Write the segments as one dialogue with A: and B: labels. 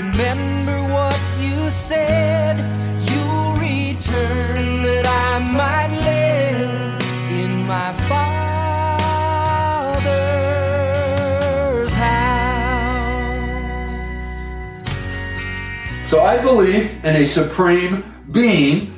A: Remember what you said. You'll return that I might live in my Father's house.
B: So I believe in a supreme being.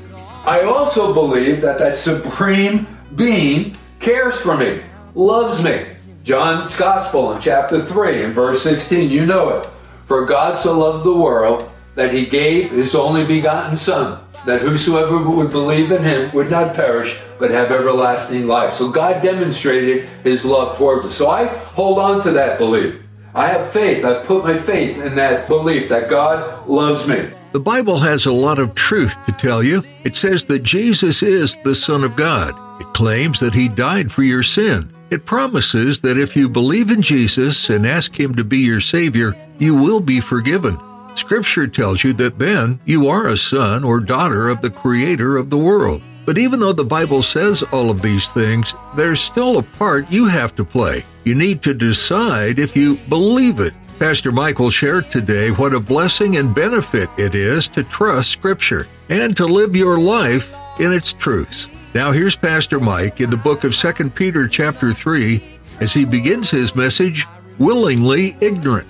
B: I also believe that that supreme being cares for me, loves me. John's Gospel in chapter 3 and verse 16, you know it. For God so loved the world that he gave his only begotten Son, that whosoever would believe in him would not perish, but have everlasting life. So God demonstrated his love towards us. So I hold on to that belief. I have faith. I put my faith in that belief that God loves me.
C: The Bible has a lot of truth to tell you. It says that Jesus is the Son of God. It claims that He died for your sin. It promises that if you believe in Jesus and ask Him to be your Savior, you will be forgiven. Scripture tells you that then you are a son or daughter of the Creator of the world. But even though the Bible says all of these things, there's still a part you have to play. You need to decide if you believe it. Pastor Michael shared today what a blessing and benefit it is to trust Scripture and to live your life in its truths. Now here's Pastor Mike in the book of 2 Peter chapter 3 as he begins his message, Willingly Ignorant.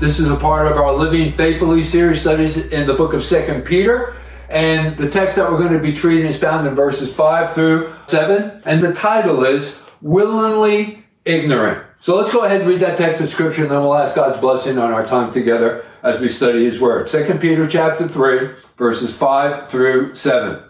B: This is a part of our Living Faithfully series studies in the book of Second Peter. And the text that we're going to be treating is found in verses 5 through 7. And the title is Willingly Ignorant. So let's go ahead and read that text of scripture and then we'll ask God's blessing on our time together as we study his word. Second Peter chapter 3, verses 5 through 7.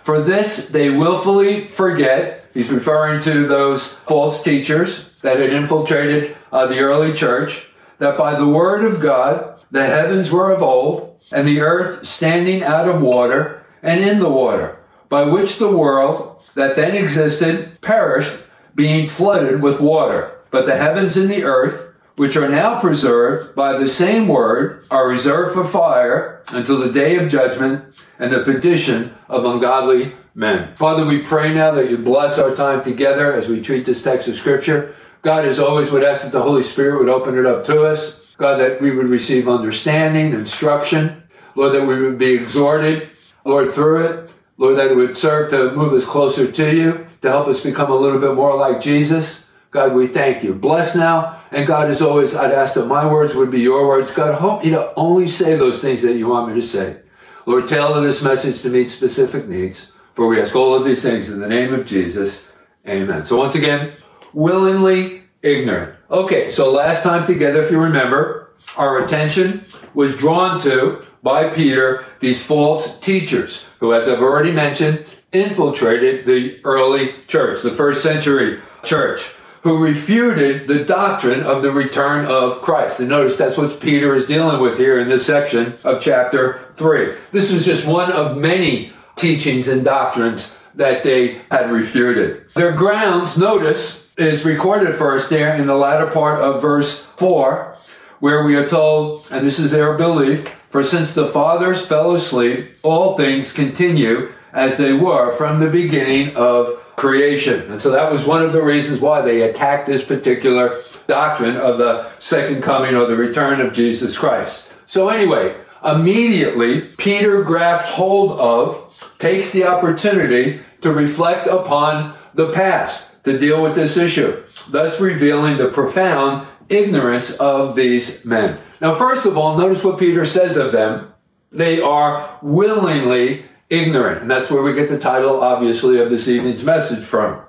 B: For this they willfully forget. He's referring to those false teachers that had infiltrated uh, the early church. That by the word of God the heavens were of old, and the earth standing out of water and in the water, by which the world that then existed perished, being flooded with water. But the heavens and the earth, which are now preserved by the same word, are reserved for fire until the day of judgment and the perdition of ungodly men. Father, we pray now that you bless our time together as we treat this text of scripture. God, as always, would ask that the Holy Spirit would open it up to us. God, that we would receive understanding, instruction. Lord, that we would be exhorted, Lord, through it. Lord, that it would serve to move us closer to you, to help us become a little bit more like Jesus. God, we thank you. Bless now. And God, as always, I'd ask that my words would be your words. God, help me to only say those things that you want me to say. Lord, tailor this message to meet specific needs. For we ask all of these things in the name of Jesus. Amen. So once again, willingly ignorant. Okay, so last time together, if you remember, our attention was drawn to by Peter these false teachers who, as I've already mentioned, infiltrated the early church, the first century church, who refuted the doctrine of the return of Christ. And notice that's what Peter is dealing with here in this section of chapter 3. This is just one of many teachings and doctrines that they had refuted. Their grounds, notice, is recorded us there in the latter part of verse 4, where we are told, and this is their belief, for since the fathers fell asleep, all things continue as they were from the beginning of creation. And so that was one of the reasons why they attacked this particular doctrine of the second coming or the return of Jesus Christ. So anyway, immediately Peter grasps hold of, takes the opportunity to reflect upon the past, to deal with this issue, thus revealing the profound ignorance of these men. Now, first of all, notice what Peter says of them They are willingly ignorant. And that's where we get the title, obviously, of this evening's message from.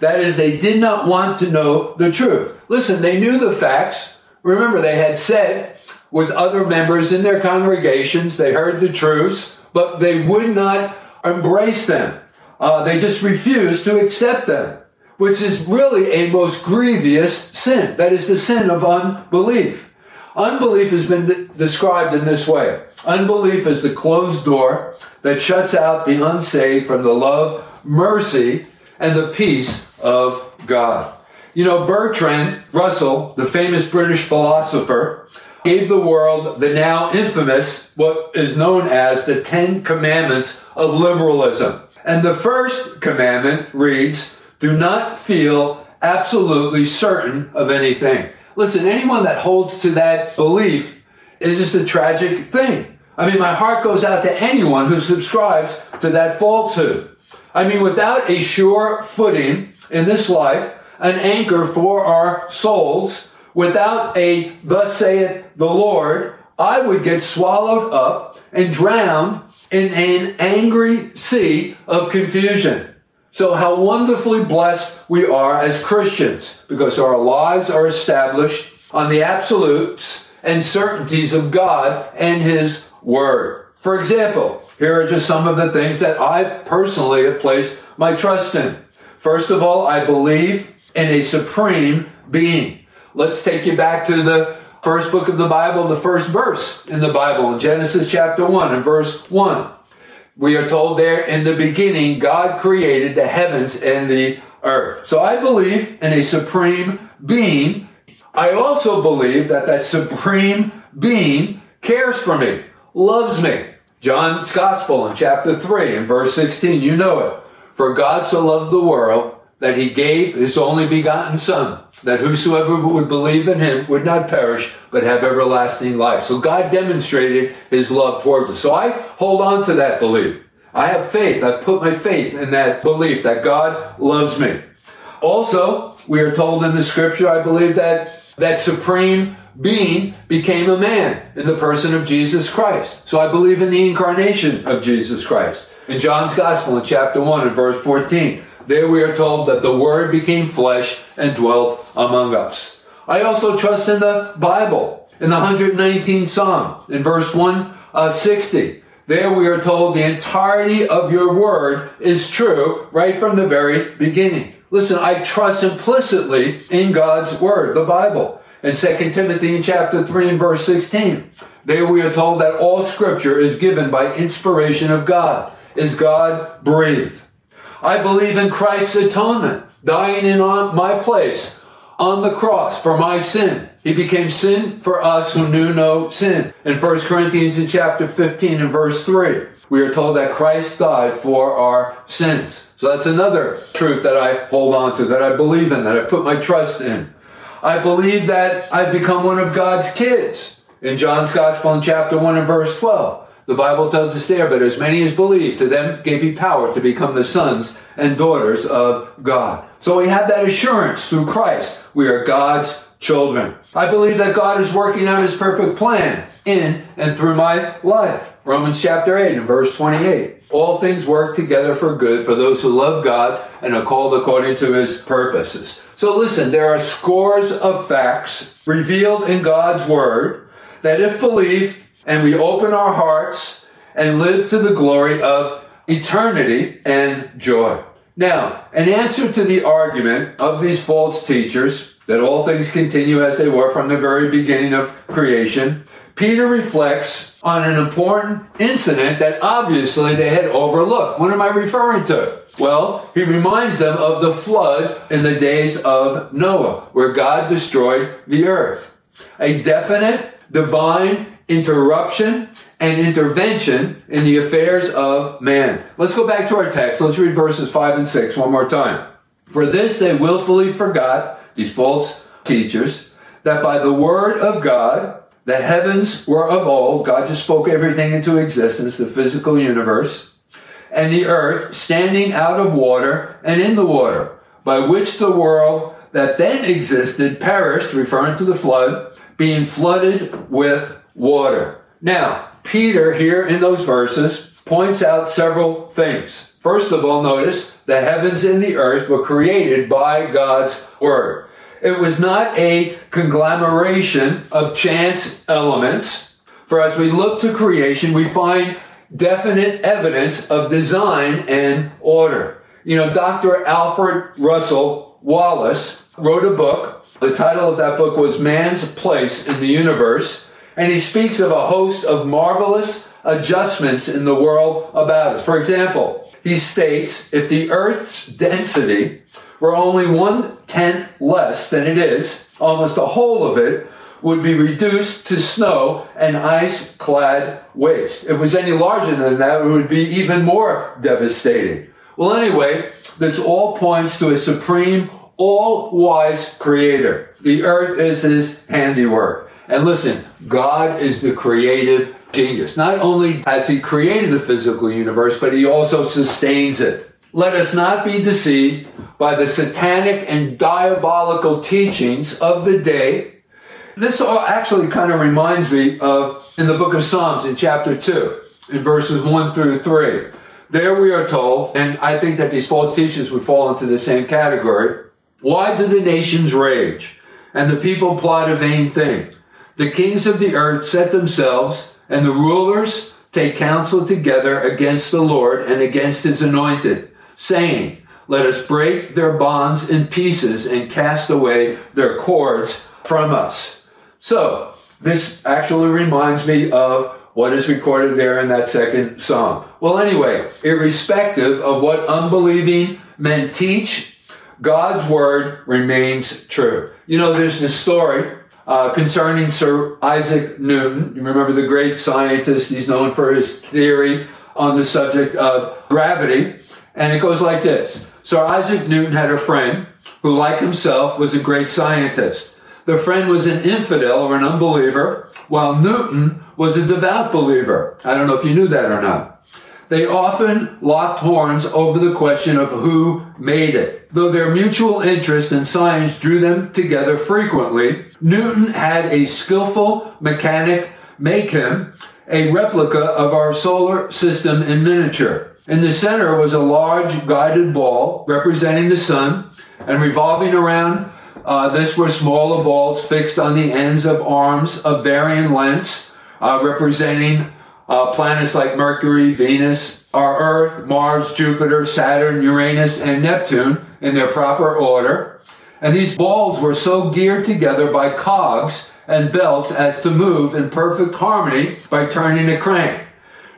B: That is, they did not want to know the truth. Listen, they knew the facts. Remember, they had said with other members in their congregations, they heard the truths, but they would not embrace them. Uh, they just refused to accept them, which is really a most grievous sin. That is the sin of unbelief. Unbelief has been de- described in this way. Unbelief is the closed door that shuts out the unsaved from the love, mercy, and the peace of God. You know, Bertrand Russell, the famous British philosopher, gave the world the now infamous, what is known as the Ten Commandments of liberalism. And the first commandment reads, do not feel absolutely certain of anything. Listen, anyone that holds to that belief is just a tragic thing. I mean, my heart goes out to anyone who subscribes to that falsehood. I mean, without a sure footing in this life, an anchor for our souls, without a thus saith the Lord, I would get swallowed up and drowned in an angry sea of confusion. So how wonderfully blessed we are as Christians because our lives are established on the absolutes and certainties of God and His Word. For example, here are just some of the things that I personally have placed my trust in. First of all, I believe in a supreme being. Let's take you back to the first book of the Bible, the first verse in the Bible, in Genesis chapter 1 and verse 1. We are told there in the beginning, God created the heavens and the earth. So I believe in a supreme being. I also believe that that supreme being cares for me, loves me. John's gospel in chapter 3 and verse 16, you know it. For God so loved the world that he gave his only begotten son, that whosoever would believe in him would not perish, but have everlasting life. So God demonstrated his love towards us. So I hold on to that belief. I have faith. I put my faith in that belief that God loves me. Also, we are told in the scripture, I believe that that supreme being became a man in the person of Jesus Christ. So I believe in the incarnation of Jesus Christ. In John's Gospel in chapter 1 and verse 14, there we are told that the Word became flesh and dwelt among us. I also trust in the Bible, in the 119th Psalm, in verse 160. There we are told the entirety of your Word is true right from the very beginning. Listen, I trust implicitly in God's Word, the Bible. In 2 Timothy in chapter 3 and verse 16, there we are told that all scripture is given by inspiration of God, is God breathed. I believe in Christ's atonement, dying in on my place on the cross for my sin. He became sin for us who knew no sin. In 1 Corinthians in chapter 15 and verse 3, we are told that Christ died for our sins. So that's another truth that I hold on to, that I believe in, that I put my trust in. I believe that I've become one of God's kids. In John's Gospel in chapter 1 and verse 12, the Bible tells us there, but as many as believe, to them gave he power to become the sons and daughters of God. So we have that assurance through Christ. We are God's children. I believe that God is working out his perfect plan in and through my life. Romans chapter 8 and verse 28. All things work together for good for those who love God and are called according to his purposes. So listen, there are scores of facts revealed in God's word that if believed and we open our hearts and live to the glory of eternity and joy. Now, an answer to the argument of these false teachers that all things continue as they were from the very beginning of creation, Peter reflects on an important incident that obviously they had overlooked. What am I referring to? Well, he reminds them of the flood in the days of Noah, where God destroyed the earth. A definite divine interruption and intervention in the affairs of man. Let's go back to our text. Let's read verses 5 and 6 one more time. For this they willfully forgot, these false teachers, that by the word of God, the heavens were of old, God just spoke everything into existence, the physical universe, and the earth standing out of water and in the water, by which the world that then existed perished, referring to the flood, being flooded with water. Now, Peter, here in those verses, points out several things. First of all, notice the heavens and the earth were created by God's word. It was not a conglomeration of chance elements. For as we look to creation, we find definite evidence of design and order. You know, Dr. Alfred Russel Wallace wrote a book. The title of that book was Man's Place in the Universe. And he speaks of a host of marvelous adjustments in the world about us. For example, he states if the Earth's density were only one tenth less than it is, almost the whole of it would be reduced to snow and ice clad waste. If it was any larger than that, it would be even more devastating. Well, anyway, this all points to a supreme, all wise creator. The earth is his handiwork. And listen, God is the creative genius. Not only has he created the physical universe, but he also sustains it. Let us not be deceived by the satanic and diabolical teachings of the day. This all actually kind of reminds me of in the book of Psalms in chapter 2, in verses 1 through 3. There we are told, and I think that these false teachers would fall into the same category. Why do the nations rage and the people plot a vain thing? The kings of the earth set themselves, and the rulers take counsel together against the Lord and against his anointed, saying, Let us break their bonds in pieces and cast away their cords from us. So, this actually reminds me of what is recorded there in that second psalm. Well, anyway, irrespective of what unbelieving men teach, God's word remains true. You know, there's this story uh, concerning Sir Isaac Newton. You remember the great scientist? He's known for his theory on the subject of gravity. And it goes like this Sir Isaac Newton had a friend who, like himself, was a great scientist. The friend was an infidel or an unbeliever, while Newton was a devout believer. I don't know if you knew that or not. They often locked horns over the question of who made it. Though their mutual interest in science drew them together frequently, Newton had a skillful mechanic make him a replica of our solar system in miniature. In the center was a large guided ball representing the sun, and revolving around uh, this were smaller balls fixed on the ends of arms of varying lengths, uh, representing uh, planets like Mercury, Venus, our Earth, Mars, Jupiter, Saturn, Uranus, and Neptune in their proper order. And these balls were so geared together by cogs and belts as to move in perfect harmony by turning a crank.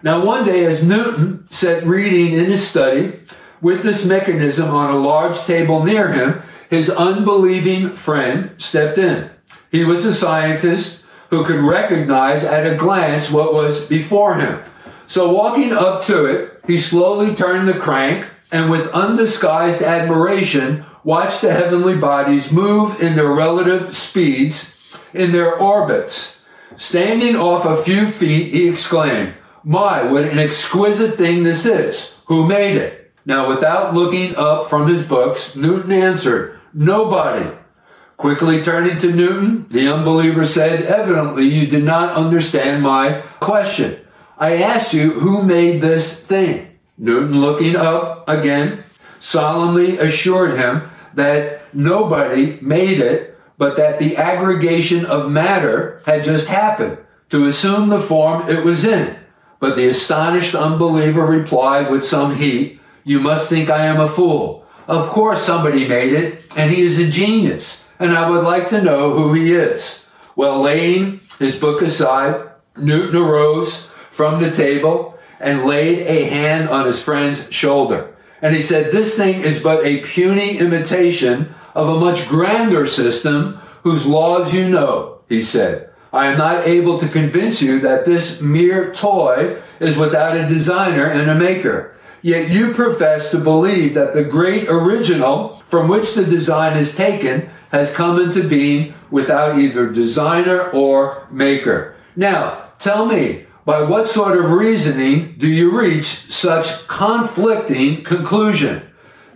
B: Now, one day, as Newton sat reading in his study with this mechanism on a large table near him, his unbelieving friend stepped in. He was a scientist who could recognize at a glance what was before him. So, walking up to it, he slowly turned the crank and, with undisguised admiration, watched the heavenly bodies move in their relative speeds in their orbits. Standing off a few feet, he exclaimed, My, what an exquisite thing this is! Who made it? Now, without looking up from his books, Newton answered, Nobody. Quickly turning to Newton, the unbeliever said, Evidently, you did not understand my question. I asked you, who made this thing? Newton, looking up again, solemnly assured him that nobody made it, but that the aggregation of matter had just happened to assume the form it was in. But the astonished unbeliever replied with some heat, You must think I am a fool. Of course somebody made it, and he is a genius and I would like to know who he is. Well, laying his book aside, Newton arose from the table and laid a hand on his friend's shoulder. And he said, This thing is but a puny imitation of a much grander system whose laws you know, he said. I am not able to convince you that this mere toy is without a designer and a maker. Yet you profess to believe that the great original from which the design is taken has come into being without either designer or maker. Now, tell me, by what sort of reasoning do you reach such conflicting conclusion?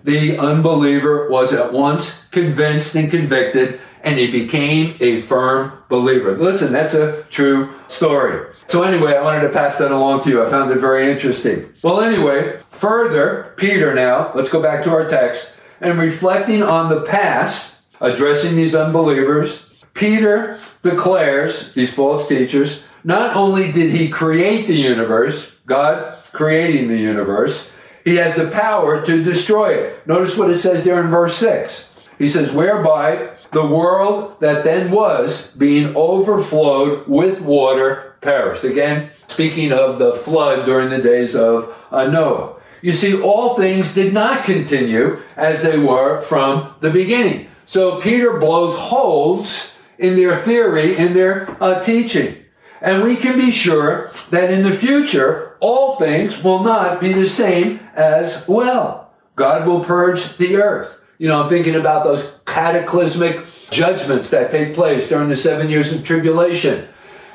B: The unbeliever was at once convinced and convicted and he became a firm believer. Listen, that's a true story. So anyway, I wanted to pass that along to you. I found it very interesting. Well, anyway, further, Peter now, let's go back to our text, and reflecting on the past, addressing these unbelievers, Peter declares, these false teachers, not only did he create the universe, God creating the universe, he has the power to destroy it. Notice what it says there in verse 6. He says, whereby the world that then was, being overflowed with water, perished. Again, speaking of the flood during the days of Noah. You see, all things did not continue as they were from the beginning. So Peter blows holes in their theory, in their uh, teaching. And we can be sure that in the future, all things will not be the same as well. God will purge the earth. You know, I'm thinking about those cataclysmic judgments that take place during the seven years of tribulation,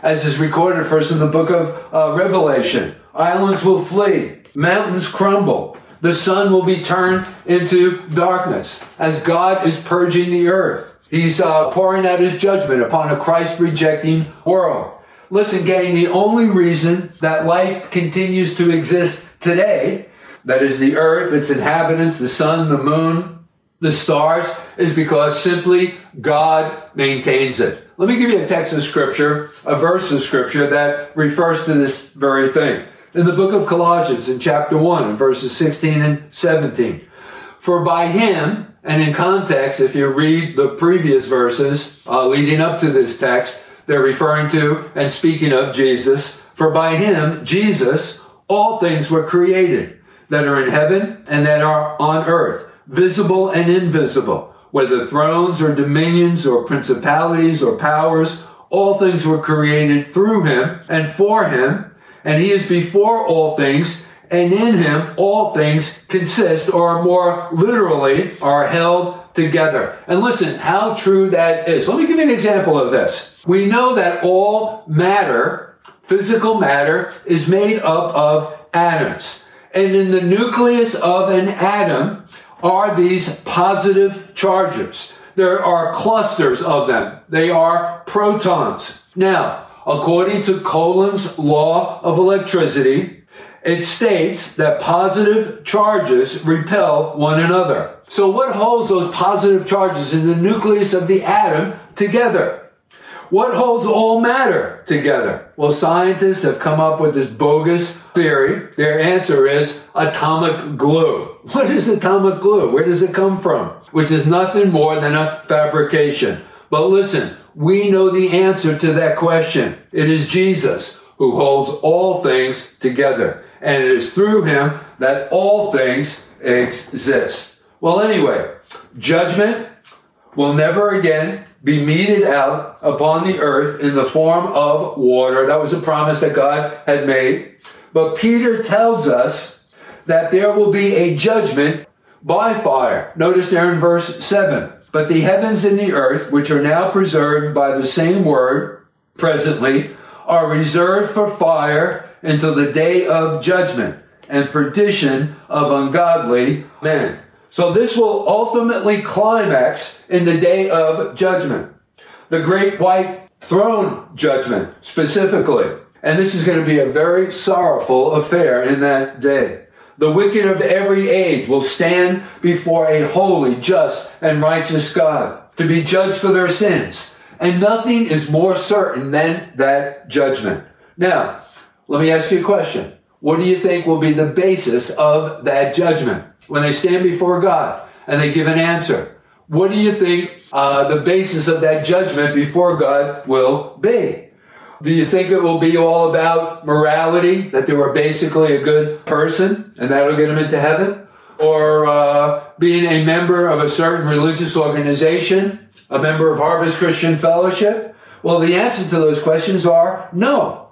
B: as is recorded first in the book of uh, Revelation. Islands will flee, mountains crumble, the sun will be turned into darkness as God is purging the earth. He's uh, pouring out his judgment upon a Christ rejecting world. Listen, gang, the only reason that life continues to exist today, that is the earth, its inhabitants, the sun, the moon, the stars, is because simply God maintains it. Let me give you a text of scripture, a verse of scripture that refers to this very thing. In the book of Colossians, in chapter 1, in verses 16 and 17. For by him, and in context, if you read the previous verses uh, leading up to this text, they're referring to and speaking of Jesus. For by him, Jesus, all things were created that are in heaven and that are on earth, visible and invisible, whether thrones or dominions or principalities or powers, all things were created through him and for him, and he is before all things, and in him all things consist, or more literally, are held together. And listen, how true that is. Let me give you an example of this. We know that all matter, physical matter, is made up of atoms. And in the nucleus of an atom are these positive charges. There are clusters of them. They are protons. Now, according to Coulomb's law of electricity, it states that positive charges repel one another. So what holds those positive charges in the nucleus of the atom together? What holds all matter together? Well, scientists have come up with this bogus theory. Their answer is atomic glue. What is atomic glue? Where does it come from? Which is nothing more than a fabrication. But listen, we know the answer to that question. It is Jesus who holds all things together. And it is through him that all things exist. Well, anyway, judgment will never again be meted out upon the earth in the form of water. That was a promise that God had made. But Peter tells us that there will be a judgment by fire. Notice there in verse 7. But the heavens and the earth, which are now preserved by the same word presently, are reserved for fire until the day of judgment and perdition of ungodly men. So this will ultimately climax in the day of judgment. The great white throne judgment specifically. And this is going to be a very sorrowful affair in that day. The wicked of every age will stand before a holy, just, and righteous God to be judged for their sins. And nothing is more certain than that judgment. Now, let me ask you a question. What do you think will be the basis of that judgment? When they stand before God and they give an answer, what do you think uh, the basis of that judgment before God will be? Do you think it will be all about morality, that they were basically a good person and that'll get them into heaven? Or uh, being a member of a certain religious organization, a member of Harvest Christian Fellowship? Well, the answer to those questions are no.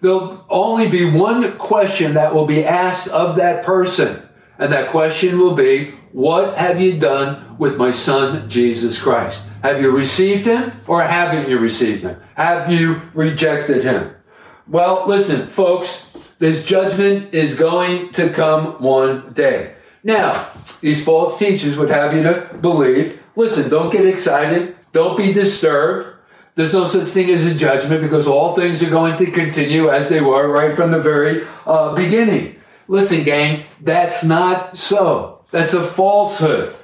B: There'll only be one question that will be asked of that person. And that question will be, what have you done with my son, Jesus Christ? Have you received him or haven't you received him? Have you rejected him? Well, listen, folks, this judgment is going to come one day. Now, these false teachers would have you to believe, listen, don't get excited. Don't be disturbed. There's no such thing as a judgment because all things are going to continue as they were right from the very uh, beginning. Listen, gang, that's not so. That's a falsehood.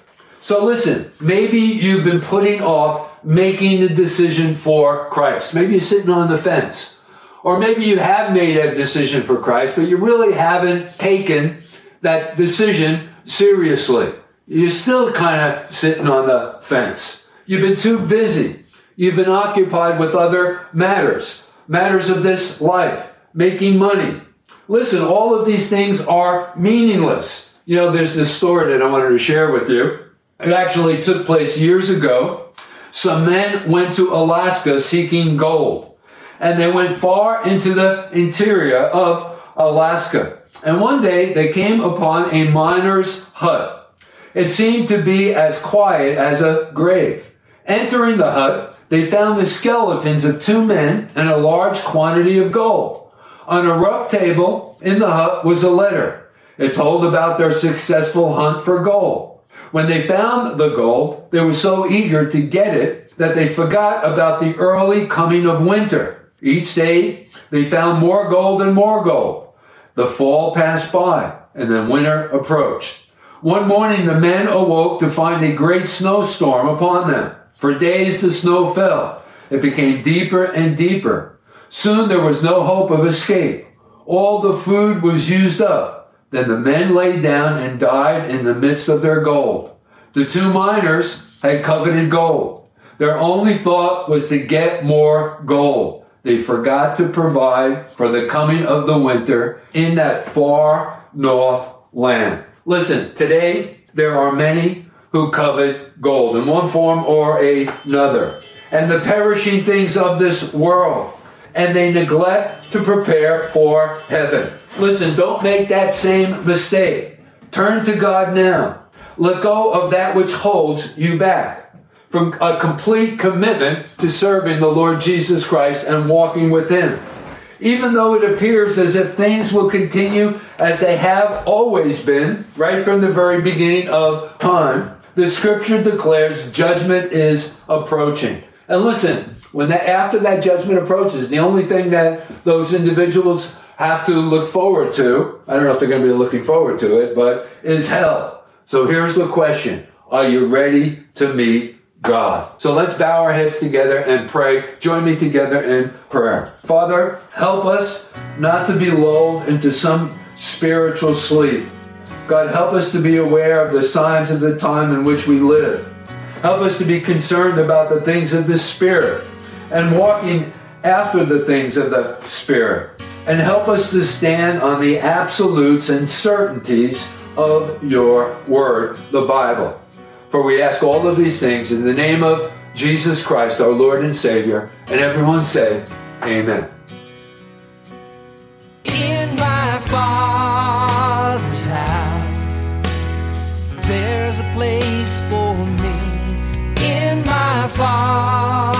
B: So listen, maybe you've been putting off making the decision for Christ. Maybe you're sitting on the fence. Or maybe you have made a decision for Christ, but you really haven't taken that decision seriously. You're still kind of sitting on the fence. You've been too busy. You've been occupied with other matters, matters of this life, making money. Listen, all of these things are meaningless. You know, there's this story that I wanted to share with you. It actually took place years ago. Some men went to Alaska seeking gold, and they went far into the interior of Alaska. And one day they came upon a miner's hut. It seemed to be as quiet as a grave. Entering the hut, they found the skeletons of two men and a large quantity of gold. On a rough table in the hut was a letter. It told about their successful hunt for gold. When they found the gold, they were so eager to get it that they forgot about the early coming of winter. Each day, they found more gold and more gold. The fall passed by, and then winter approached. One morning, the men awoke to find a great snowstorm upon them. For days, the snow fell. It became deeper and deeper. Soon there was no hope of escape. All the food was used up. Then the men lay down and died in the midst of their gold. The two miners had coveted gold. Their only thought was to get more gold. They forgot to provide for the coming of the winter in that far north land. Listen, today there are many who covet gold in one form or another, and the perishing things of this world, and they neglect to prepare for heaven. Listen, don't make that same mistake. Turn to God now. Let go of that which holds you back from a complete commitment to serving the Lord Jesus Christ and walking with Him. Even though it appears as if things will continue as they have always been, right from the very beginning of time, the scripture declares judgment is approaching. And listen, when that, after that judgment approaches, the only thing that those individuals have to look forward to, I don't know if they're going to be looking forward to it, but is hell. So here's the question. Are you ready to meet God. So let's bow our heads together and pray. Join me together in prayer. Father, help us not to be lulled into some spiritual sleep. God, help us to be aware of the signs of the time in which we live. Help us to be concerned about the things of the Spirit and walking after the things of the Spirit. And help us to stand on the absolutes and certainties of your word, the Bible. For we ask all of these things in the name of Jesus Christ, our Lord and Savior. And everyone say, Amen.
A: In my father's house, there's a place for me. In my father's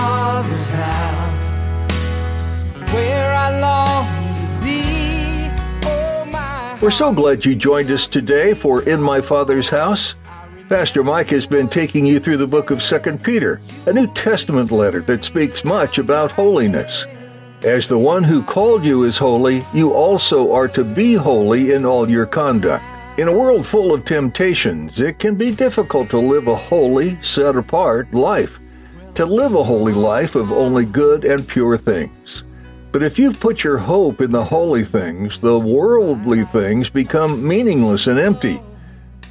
C: We're so glad you joined us today for In My Father's House. Pastor Mike has been taking you through the book of 2 Peter, a New Testament letter that speaks much about holiness. As the one who called you is holy, you also are to be holy in all your conduct. In a world full of temptations, it can be difficult to live a holy, set apart life, to live a holy life of only good and pure things. But if you've put your hope in the holy things, the worldly things become meaningless and empty.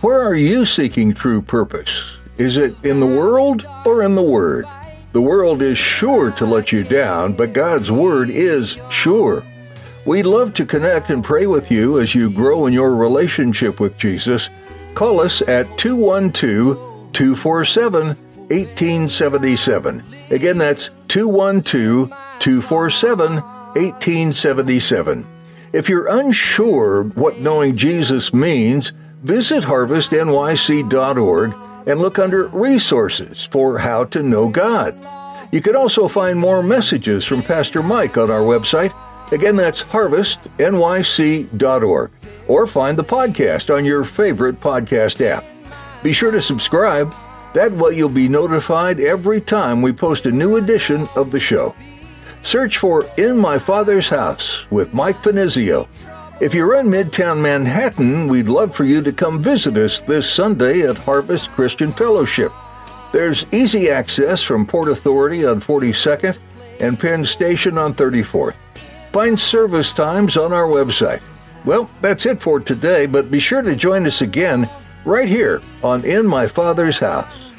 C: Where are you seeking true purpose? Is it in the world or in the Word? The world is sure to let you down, but God's Word is sure. We'd love to connect and pray with you as you grow in your relationship with Jesus. Call us at 212 247 1877. Again, that's 212 247 1877. If you're unsure what knowing Jesus means, visit harvestnyc.org and look under Resources for How to Know God. You can also find more messages from Pastor Mike on our website. Again, that's harvestnyc.org. Or find the podcast on your favorite podcast app. Be sure to subscribe.
B: That way you'll be notified every time we post a new edition of the show. Search for In My Father's House with Mike Finizio. If you're in Midtown Manhattan, we'd love for you to come visit us this Sunday at Harvest Christian Fellowship. There's easy access from Port Authority on 42nd and Penn Station on 34th. Find service times on our website. Well, that's it for today, but be sure to join us again right here on In My Father's House.